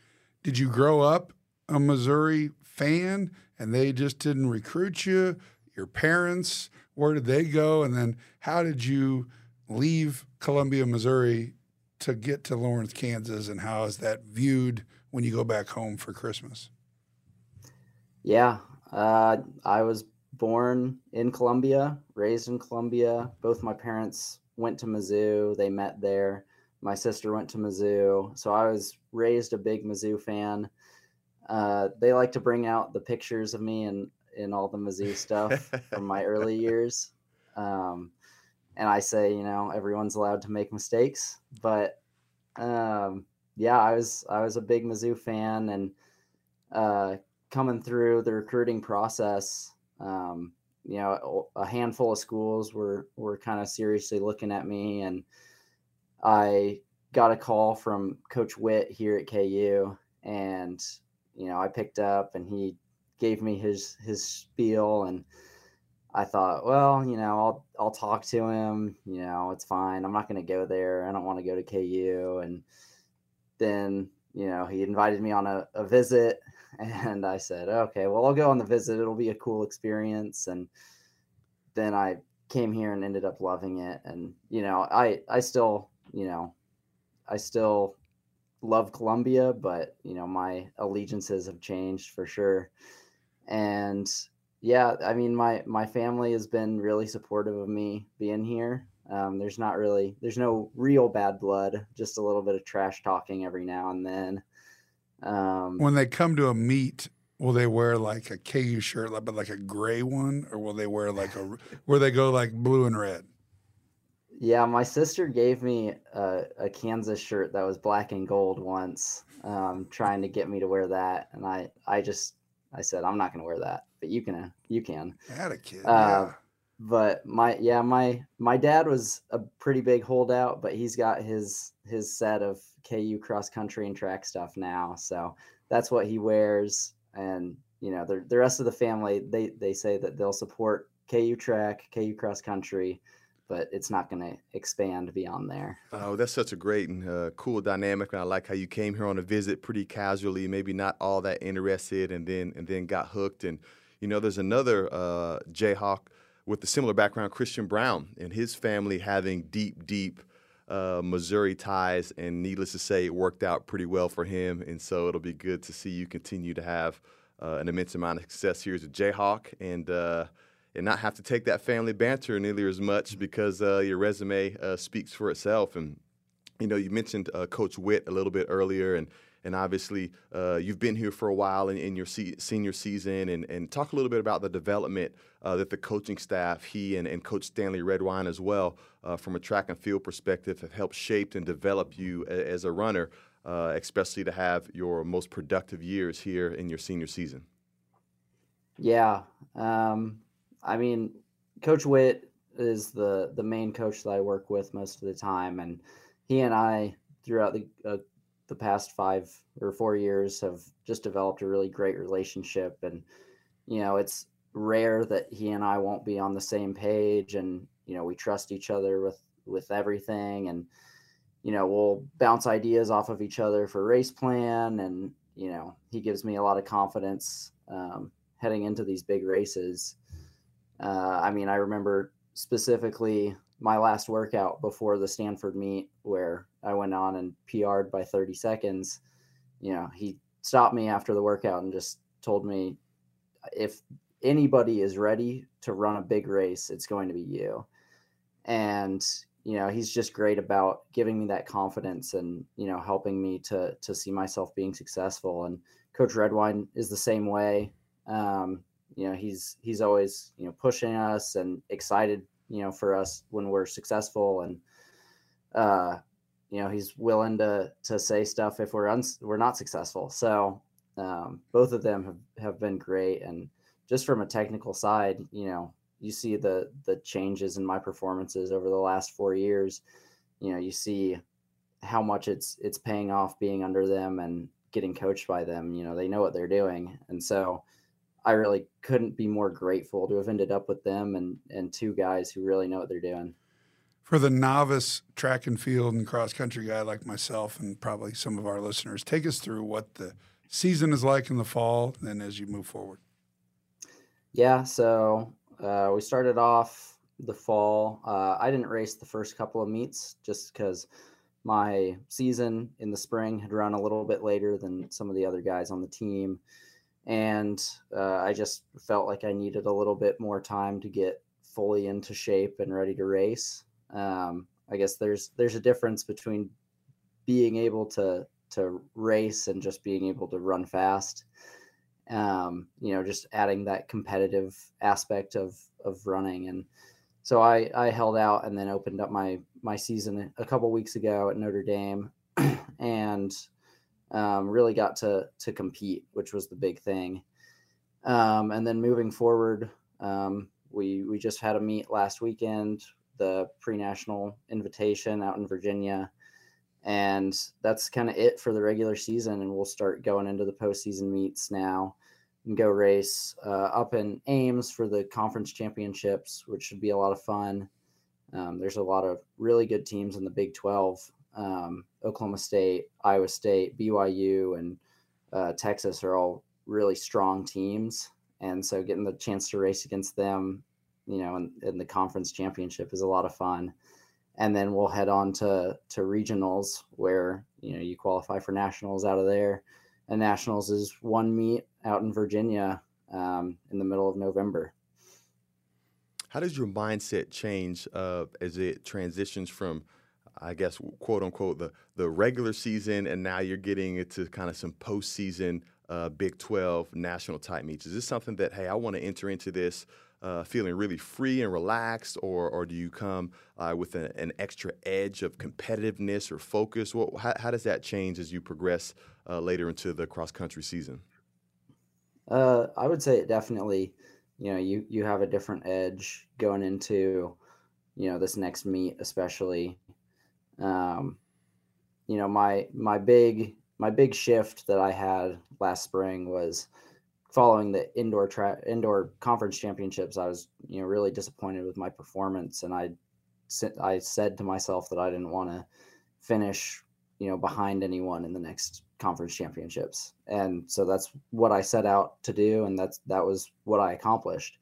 did you grow up a missouri fan and they just didn't recruit you your parents where did they go? And then how did you leave Columbia, Missouri to get to Lawrence, Kansas? And how is that viewed when you go back home for Christmas? Yeah, uh, I was born in Columbia, raised in Columbia. Both my parents went to Mizzou. They met there. My sister went to Mizzou. So I was raised a big Mizzou fan. Uh, they like to bring out the pictures of me and in all the Mizzou stuff from my early [laughs] years. Um, and I say, you know, everyone's allowed to make mistakes, but um, yeah, I was I was a big Mizzou fan, and uh, coming through the recruiting process, um, you know, a handful of schools were were kind of seriously looking at me, and I got a call from Coach Witt here at KU, and you know, I picked up, and he gave me his his spiel and I thought, well, you know, I'll I'll talk to him, you know, it's fine. I'm not going to go there. I don't want to go to KU and then, you know, he invited me on a, a visit [laughs] and I said, okay, well, I'll go on the visit. It'll be a cool experience and then I came here and ended up loving it and, you know, I I still, you know, I still love Columbia, but, you know, my allegiances have changed for sure and yeah, I mean, my my family has been really supportive of me being here. Um, there's not really, there's no real bad blood, just a little bit of trash talking every now and then. Um, when they come to a meet, will they wear like a KU shirt, but like a gray one, or will they wear like a where they go like blue and red? Yeah, my sister gave me a, a Kansas shirt that was black and gold once, um, trying to get me to wear that, and I I just I said I'm not going to wear that, but you can. Uh, you can. I had a kid. Uh, yeah. But my yeah my my dad was a pretty big holdout, but he's got his his set of KU cross country and track stuff now, so that's what he wears. And you know the the rest of the family they they say that they'll support KU track, KU cross country, but it's not going to expand beyond there. Oh, that's such a great and uh, cool dynamic, and I like how you came here on a visit pretty casually, maybe not all that interested, and then and then got hooked. And you know, there's another uh, Jayhawk with a similar background, Christian Braun, and his family having deep, deep. Uh, Missouri ties, and needless to say, it worked out pretty well for him. And so it'll be good to see you continue to have uh, an immense amount of success here as a Jayhawk. And uh, and not have to take that family banter nearly as much because uh, your resume uh, speaks for itself. And you know, you mentioned Coach Witt a little bit earlier, and and obviously uh, you've been here for a while in, in your se- senior season, and, and talk a little bit about the development uh, that the coaching staff, he and, and Coach Stanley Redwine as well, uh, from a track and field perspective, have helped shape and develop you a- as a runner, especially to have your most productive years here in your senior season. Yeah. Um, I mean, Coach Witt is the the main coach that I work with most of the time, and he and I throughout the uh, the past five or four years have just developed a really great relationship. And you know, it's rare that he and I won't be on the same page, and you know, we trust each other with with everything. And you know, we'll bounce ideas off of each other for race plan. And, you know, he gives me a lot of confidence um, heading into these big races. Uh, I mean, I remember specifically my last workout before the Stanford meet where I went on and PR'd by 30 seconds. You know, he stopped me after the workout and just told me if anybody is ready to run a big race, it's going to be you. And you know he's just great about giving me that confidence and you know helping me to to see myself being successful and coach redwine is the same way um, you know he's he's always you know pushing us and excited you know for us when we're successful and uh you know he's willing to to say stuff if we're uns- we're not successful so um, both of them have, have been great and just from a technical side you know you see the the changes in my performances over the last four years. You know, you see how much it's it's paying off being under them and getting coached by them. You know, they know what they're doing, and so I really couldn't be more grateful to have ended up with them and and two guys who really know what they're doing. For the novice track and field and cross country guy like myself and probably some of our listeners, take us through what the season is like in the fall and as you move forward. Yeah, so uh, we started off the fall. Uh, I didn't race the first couple of meets just because my season in the spring had run a little bit later than some of the other guys on the team. And uh, I just felt like I needed a little bit more time to get fully into shape and ready to race. Um, I guess there's there's a difference between being able to to race and just being able to run fast um, you know, just adding that competitive aspect of of running. And so I I held out and then opened up my my season a couple weeks ago at Notre Dame, [clears throat] and um, really got to to compete, which was the big thing. Um, and then moving forward, um, we we just had a meet last weekend, the pre-national invitation out in Virginia, and that's kind of it for the regular season. And we'll start going into the postseason meets now and go race uh, up in Ames for the conference championships, which should be a lot of fun. Um, there's a lot of really good teams in the Big 12. Um, Oklahoma State, Iowa State, BYU, and uh, Texas are all really strong teams. And so getting the chance to race against them, you know, in, in the conference championship is a lot of fun. And then we'll head on to to regionals where you know you qualify for nationals out of there. And nationals is one meet out in virginia um, in the middle of november. How does your mindset change uh, as it transitions from i guess quote unquote the, the regular season and now you're getting into kind of some postseason uh, big 12 national type meets? Is this something that hey i want to enter into this uh, feeling really free and relaxed, or or do you come uh, with a, an extra edge of competitiveness or focus? What, how, how does that change as you progress uh, later into the cross country season? Uh, I would say it definitely. You know, you you have a different edge going into, you know, this next meet, especially. Um, you know, my my big my big shift that I had last spring was following the indoor track indoor conference championships, I was you know really disappointed with my performance, and I I said to myself that I didn't want to finish you know behind anyone in the next conference championships, and so that's what I set out to do, and that's that was what I accomplished.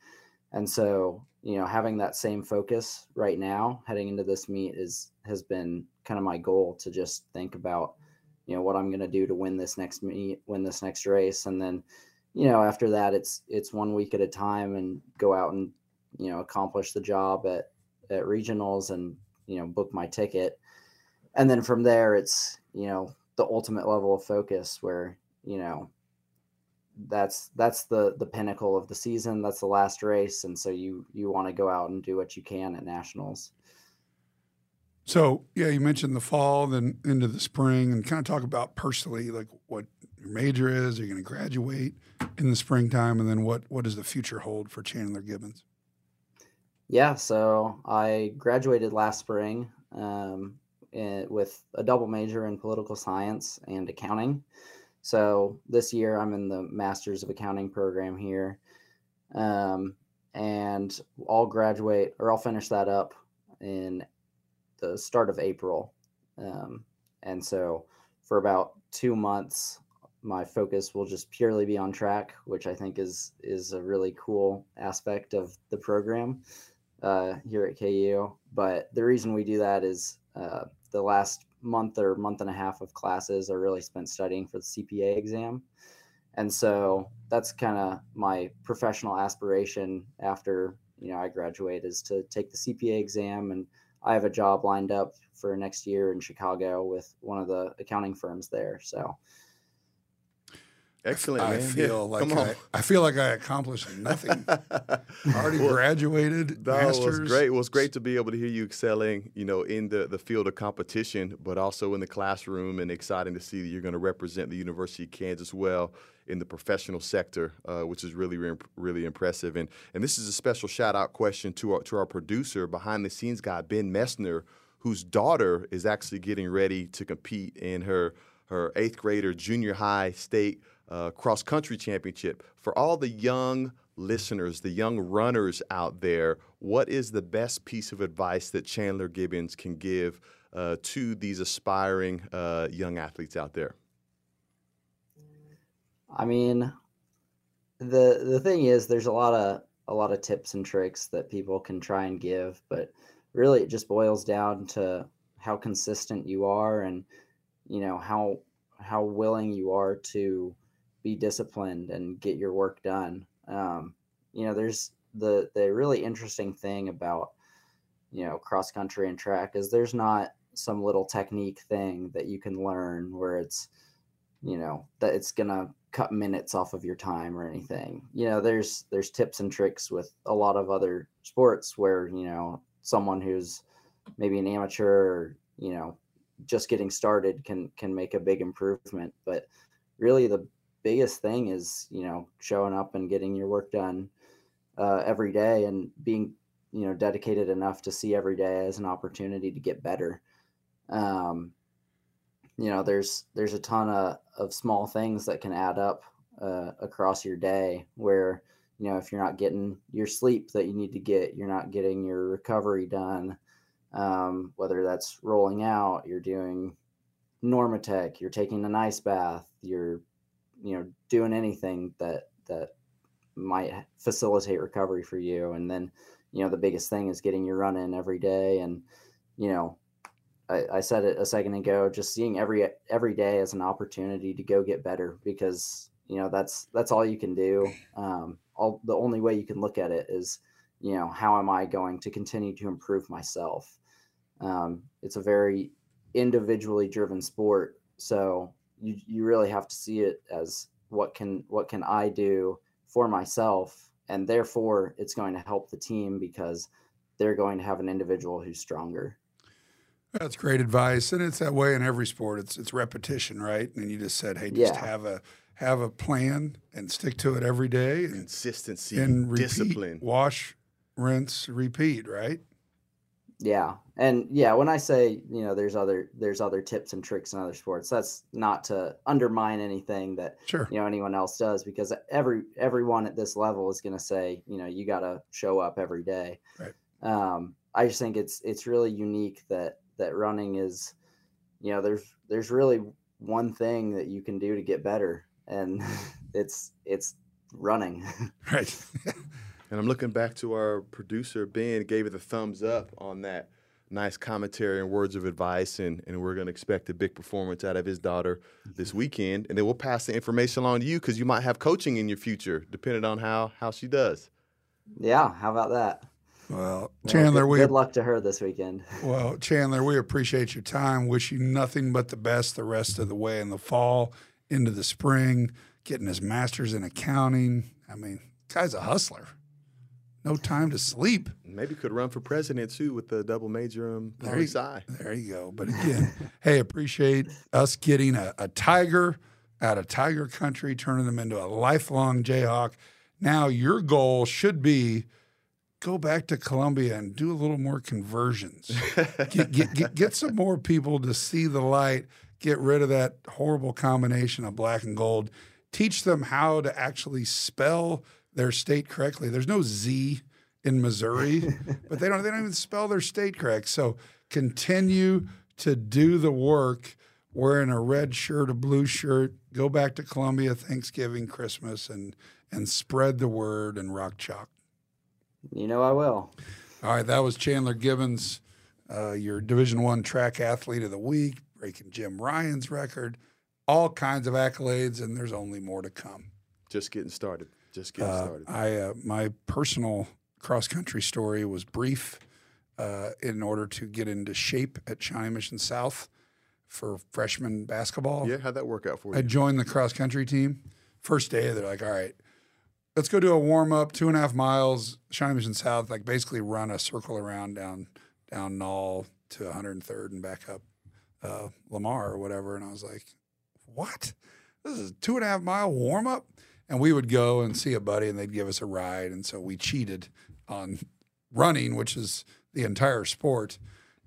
And so you know having that same focus right now heading into this meet is has been kind of my goal to just think about you know what I'm going to do to win this next meet, win this next race, and then you know, after that, it's it's one week at a time and go out and you know accomplish the job at at regionals and you know book my ticket, and then from there, it's you know the ultimate level of focus where you know that's that's the the pinnacle of the season. That's the last race. And so you you want to go out and do what you can at nationals. So yeah you mentioned the fall then into the spring and kind of talk about personally like what your major is you're you going to graduate in the springtime, and then what what does the future hold for Chandler Gibbens? Yeah, so I graduated last spring um, in, with a double major in political science and accounting. So this year I'm in the Masters of Accounting program here, um, and I'll graduate or I'll finish that up in the start of April. Um, and so for about two months, my focus will just purely be on track, which I think is is a really cool aspect of the program uh, here at KU. But the reason we do that is uh, the last month or month and a half of classes are really spent studying for the CPA exam. And so that's kind of my professional aspiration after you know I graduate is to take the CPA exam and I have a job lined up for next year in Chicago with one of the accounting firms there. So Excellent. I man. feel Yeah, like. I, I feel like I accomplished nothing. I [laughs] already Well, graduated, That masters. was great. It was great to be able to hear you excelling, you know, in the, the field of competition, but also in the classroom, and exciting to see that you're going to represent the University of Kansas well in the professional sector, uh, which is really, really, impressive. And and this is a special shout out question to our to our producer, behind the scenes guy Ben Messner, whose daughter is actually getting ready to compete in her her eighth grader junior high state uh, cross country championship. For all the young listeners, the young runners out there, what is the best piece of advice that Chandler Gibbens can give uh, to these aspiring uh, young athletes out there? I mean, the the thing is, there's a lot of a lot of tips and tricks that people can try and give, but really, it just boils down to how consistent you are, and you know how how willing you are to be disciplined and get your work done. Um, you know, there's the the really interesting thing about you know cross country and track is there's not some little technique thing that you can learn where it's you know that it's gonna cut minutes off of your time or anything you know there's there's tips and tricks with a lot of other sports where you know someone who's maybe an amateur or you know just getting started can can make a big improvement but really the biggest thing is you know showing up and getting your work done uh, every day and being you know dedicated enough to see every day as an opportunity to get better. Um, you know there's there's a ton of, of small things that can add up uh, across your day where you know if you're not getting your sleep that you need to get you're not getting your recovery done um, whether that's rolling out you're doing Normatec you're taking an ice bath you're you know doing anything that that might facilitate recovery for you. And then you know the biggest thing is getting your run in every day. And you know I, I said it a second ago just seeing every every day as an opportunity to go get better because you know that's that's all you can do. Um all the only way you can look at it is you know how am i going to continue to improve myself? Um it's a very individually driven sport. So you you really have to see it as what can what can i do for myself and therefore it's going to help the team because they're going to have an individual who's stronger That's great advice, and it's that way in every sport. It's it's repetition, right? And you just said, hey, just Yeah. have a have a plan and stick to it every day, and, Consistency, and repeat, discipline. wash, rinse, repeat, right? Yeah and yeah when i say you know there's other there's other tips and tricks in other sports that's not to undermine anything that Sure. you know anyone else does because every everyone at this level is going to say you know you got to show up every day Right. um i just think it's it's really unique that that running is you know there's there's really one thing that you can do to get better and [laughs] it's it's running Right. [laughs] [laughs] And I'm looking back to our producer, Ben, gave it a thumbs up on that nice commentary and words of advice. And, and we're going to expect a big performance out of his daughter this mm-hmm. weekend. And then we'll pass the information along to you because you might have coaching in your future, depending on how, how she does. yeah how about that well, Well, Chandler, good, we good luck to her this weekend [laughs] Well, Chandler, we appreciate your time. Wish you nothing but the best the rest of the way in the fall, into the spring, getting his master's in accounting. I mean, guy's a hustler. No time to sleep. Maybe could run for president too with the double major um, There you- There you go. But again, [laughs] hey, appreciate us getting a, a tiger out of tiger country, turning them into a lifelong Jayhawk. Now your goal should be go back to Columbia and do a little more conversions. [laughs] get, get, get, get some more people to see the light, get rid of that horrible combination of black and gold, teach them how to actually spell their state correctly. There's no Z in Missouri, [laughs] but they don't they don't even spell their state correct. So continue to do the work wearing a red shirt, a blue shirt, go back to Columbia Thanksgiving, Christmas, and and spread the word and rock chalk. You know I will. All right, that was Chandler Gibbens, uh, your Division One track athlete of the week, breaking Jim Ryun's record, all kinds of accolades, and there's only more to come. Just getting started. Just get Uh, started. I uh, my personal cross country story was brief. Uh, in order to get into shape at Shawnee Mission South for freshman basketball, yeah, how'd that work out for you? I joined the cross country team. First day, they're like, "All right, let's go do a warm up, two and a half miles, Shawnee Mission South, like basically run a circle around down down Nall to 103rd and back up uh, Lamar or whatever." And I was like, "What? This is a two and a half mile warm up?" And we would go and see a buddy, and they'd give us a ride, and so we cheated on running, which is the entire sport.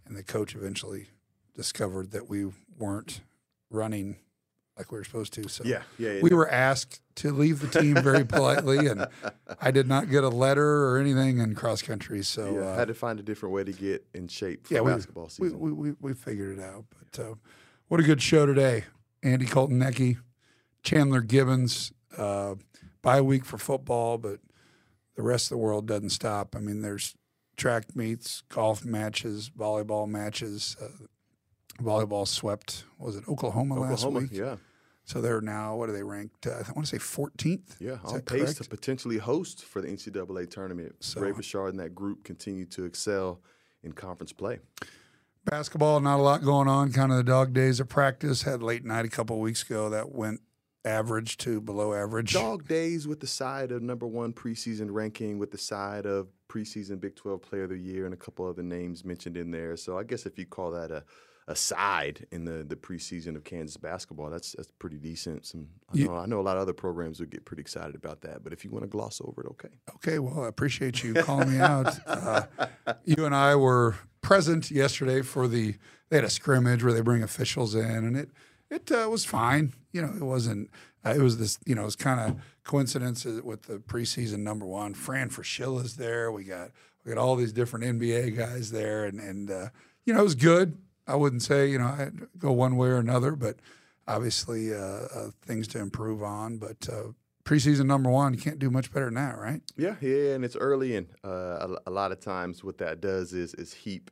And the coach eventually discovered that we weren't running like we were supposed to. So yeah, yeah. yeah. we were asked to leave the team very politely, and [laughs] I did not get a letter or anything in cross country. So yeah, uh, had to find a different way to get in shape for yeah, basketball we, season. we, we, we figured it out. But uh, what a good show today. Andy Kotelnicki, Chandler Gibbens, uh, bye week for football, but the rest of the world doesn't stop. I mean, there's track meets, golf matches, volleyball matches. Uh, volleyball swept, was it Oklahoma, last week? yeah, So they're now, what are they ranked? Uh, I want to say 14th. yeah, Is on pace correct? to potentially host for the NCAA tournament. So- Ray Bechard and that group continue to excel in conference play. Basketball, not a lot going on. Kind of the dog days of practice. Had late night a couple weeks ago that went average to below average. Dog days with the side of number one preseason ranking, with the side of preseason Big 12 Player of the Year, and a couple other names mentioned in there. So I guess if you call that a, a side in the, the preseason of Kansas basketball, that's that's pretty decent. Some I know, I know a lot of other programs would get pretty excited about that. But if you want to gloss over it, okay. Okay, well, I appreciate you calling me out. [laughs] Uh, you and I were present yesterday for the. They had a scrimmage where they bring officials in, and it it uh, was fine. You know, it wasn't. Uh, it was this. You know, it was kind of coincidence with the preseason number one. Fran Fraschilla's there. We got we got all these different NBA guys there, and and uh, you know, it was good. I wouldn't say you know I go one way or another, but obviously uh, uh, things to improve on. But uh, preseason number one, you can't do much better than that, right? Yeah, yeah, and it's early, and a, a lot of times what that does is is heap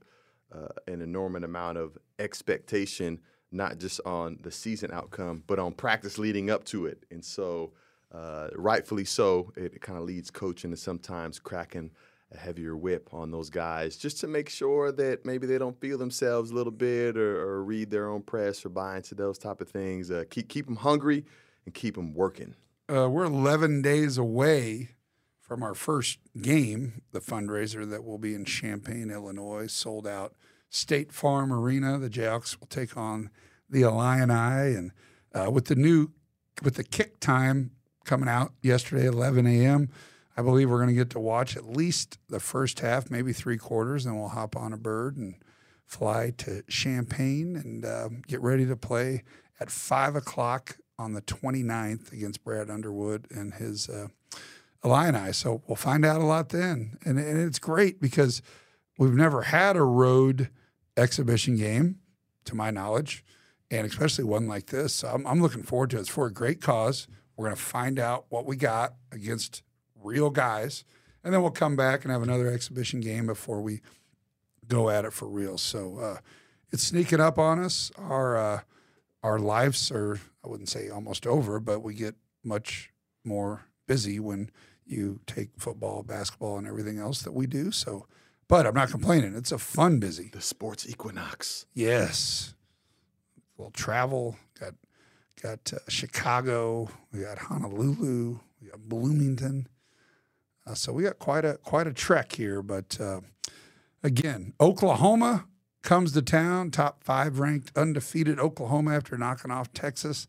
an enormous amount of expectation, not just on the season outcome, but on practice leading up to it, and so uh, rightfully so, it kind of leads coaching to sometimes cracking a heavier whip on those guys just to make sure that maybe they don't feel themselves a little bit or, or read their own press or buy into those type of things. Uh, keep keep them hungry and keep them working. uh, we're 11 days away from our first game, the fundraiser that will be in Champaign, Illinois, sold out State Farm Arena. The Jayhawks will take on the Illini, and uh, with the new with the kick time coming out yesterday, 11 a.m. I believe we're going to get to watch at least the first half, maybe three quarters, and we'll hop on a bird and fly to Champaign and um, get ready to play at five o'clock on the 29th against Brad Underwood and his uh, Illini. So we'll find out a lot then. And, and it's great because we've never had a road exhibition game, to my knowledge, and especially one like this. So I'm, I'm looking forward to it. It's for a great cause. We're going to find out what we got against real guys. And then we'll come back and have another exhibition game before we go at it for real. So uh, it's sneaking up on us. Our uh, our lives are I wouldn't say almost over, but we get much more busy when you take football, basketball, and everything else that we do. So, but I'm not complaining. It's a fun busy. The sports equinox. Yes, we'll travel. Got got uh, Chicago. We got Honolulu. We got Bloomington. Uh, so we got quite a quite a trek here. But uh, again, Oklahoma comes to town, top five ranked, undefeated Oklahoma after knocking off Texas.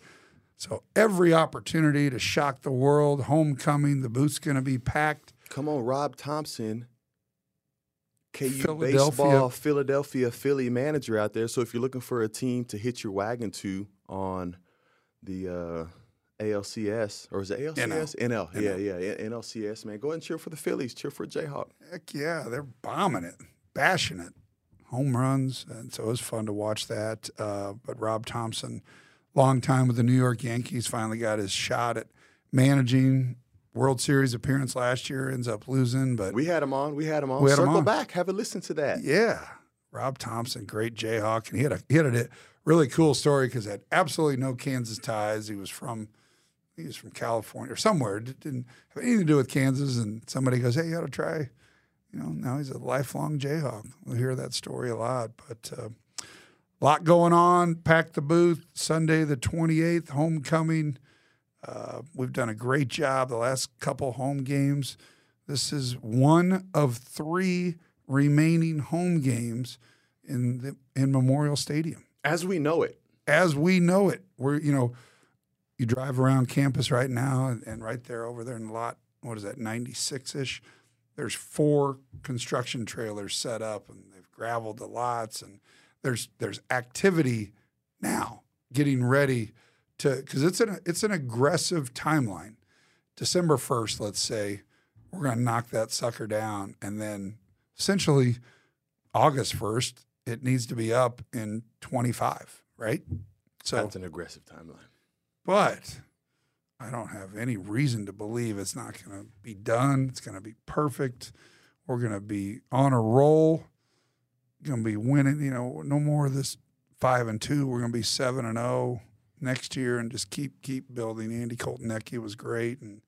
So every opportunity to shock the world. Homecoming, the boot's going to be packed. Come on, Rob Thomson, KU Philadelphia. baseball, Philadelphia Philly manager out there. So if you're looking for a team to hit your wagon to on the uh, ALCS or is it ALCS? NL. Yeah, yeah, yeah, NLCS. Man, go ahead and cheer for the Phillies. Cheer for Jayhawk. Heck yeah, they're bombing it, bashing it. home runs, and so it was fun to watch that. Uh, but Rob Thomson, long time with the New York Yankees, finally got his shot at managing. World Series appearance last year ends up losing, but We had him on. We had him on. We had him Circle on. back. Have a listen to that. yeah, Rob Thomson, great Jayhawk, and he had a he had a really cool story because had absolutely no Kansas ties. He was from he was from California or somewhere. It didn't have anything to do with Kansas. And somebody goes, "Hey, you ought to try." You know, now he's a lifelong Jayhawk. We'll hear that story a lot, but uh, a lot going on. Pack the booth Sunday the twenty eighth, homecoming. Uh, we've done a great job the last couple home games. This is one of three remaining home games in the in Memorial Stadium As we know it. as we know it. We're you know, you drive around campus right now, and, and right there over there in the lot, what is that, ninety six ish? There's four construction trailers set up, and they've gravelled the lots, and there's there's activity now getting ready to because it's an it's an aggressive timeline. December first, let's say, we're going to knock that sucker down, and then essentially August first, it needs to be up in twenty five, right? So That's an aggressive timeline. but I don't have any reason to believe it's not going to be done. It's going to be perfect. We're going to be on a roll. Going to be winning. You know, no more of this five and two. We're going to be seven and zero next year, and just keep keep building. Andy Kotelnicki was great, and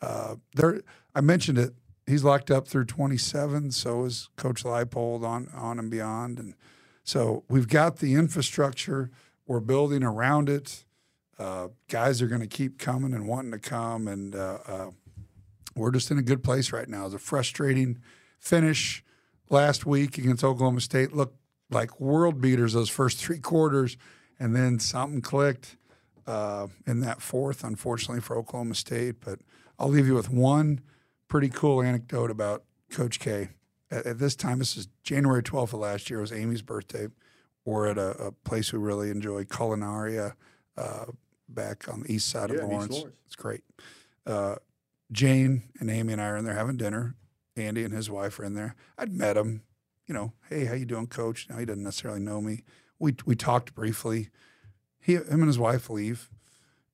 uh, there. I mentioned it. He's locked up through 27. So is Coach Leipold on on and beyond, and so we've got the infrastructure. We're building around it uh, guys are going to keep coming and wanting to come, and uh, uh, we're just in a good place right now. It was a frustrating finish last week against Oklahoma State. Looked like world beaters those first three quarters, and then something clicked uh, in that fourth, unfortunately for Oklahoma State. But I'll leave you with one pretty cool anecdote about Coach K. At, at this time, this is January 12th of last year. It was Amy's birthday. We're at a, a place we really enjoy, Culinaria, uh, back on the east side Yeah, of Lawrence. Lawrence. It's great. Uh, Jane and Amy and I are in there having dinner. Andy and his wife are in there. I'd met him, you know, hey, how you doing, coach? Now he doesn't necessarily know me. We we talked briefly. He him and his wife leave.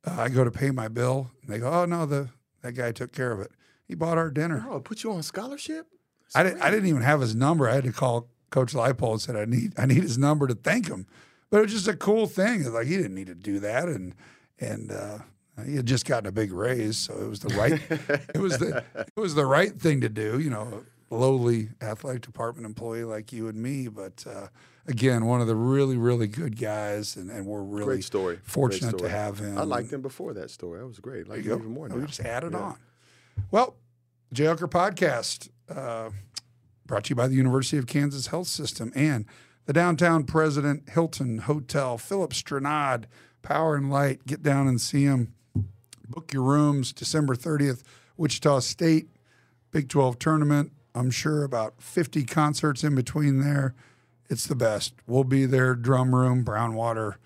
Uh, I go to pay my bill, and they go, "Oh no, the that guy took care of it. He bought our dinner." Oh, put you on scholarship? I didn't. I didn't even have his number. I had to call Coach Leipold and said I need. I need his number to thank him. But it was just a cool thing. Like he didn't need to do that, and and uh, he had just gotten a big raise, so it was the right. [laughs] it was the it was the right thing to do. You know, a lowly athletic department employee like you and me, but. Uh, Again, one of the really, really good guys, and, and we're really Great story. Great fortunate to have him. I liked him before that story. That was great. I like even more now. We just added Yeah. on. Well, Jayhawker Podcast, uh, brought to you by the University of Kansas Health System and the downtown President Hilton Hotel, Philip Stranad, Power and Light. Get down and see him. Book your rooms December 30th, Wichita State, Big 12 tournament. I'm sure about 50 concerts in between there. It's the best. We'll be there, drum room, brown water.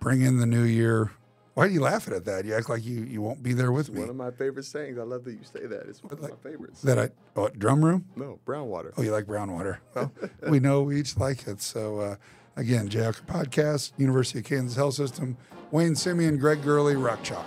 Bring in the new year. Why are you laughing at that? You act like you, you won't be there with me. One of my favorite sayings. I love that you say that. It's one of my favorites. That I oh drum room? no, brown water. Oh, you like brown water? Well, [laughs] we know we each like it. So uh, again, Hooker Podcast, University of Kansas Health System, Wayne Simien, Greg Gurley, Rock Chalk.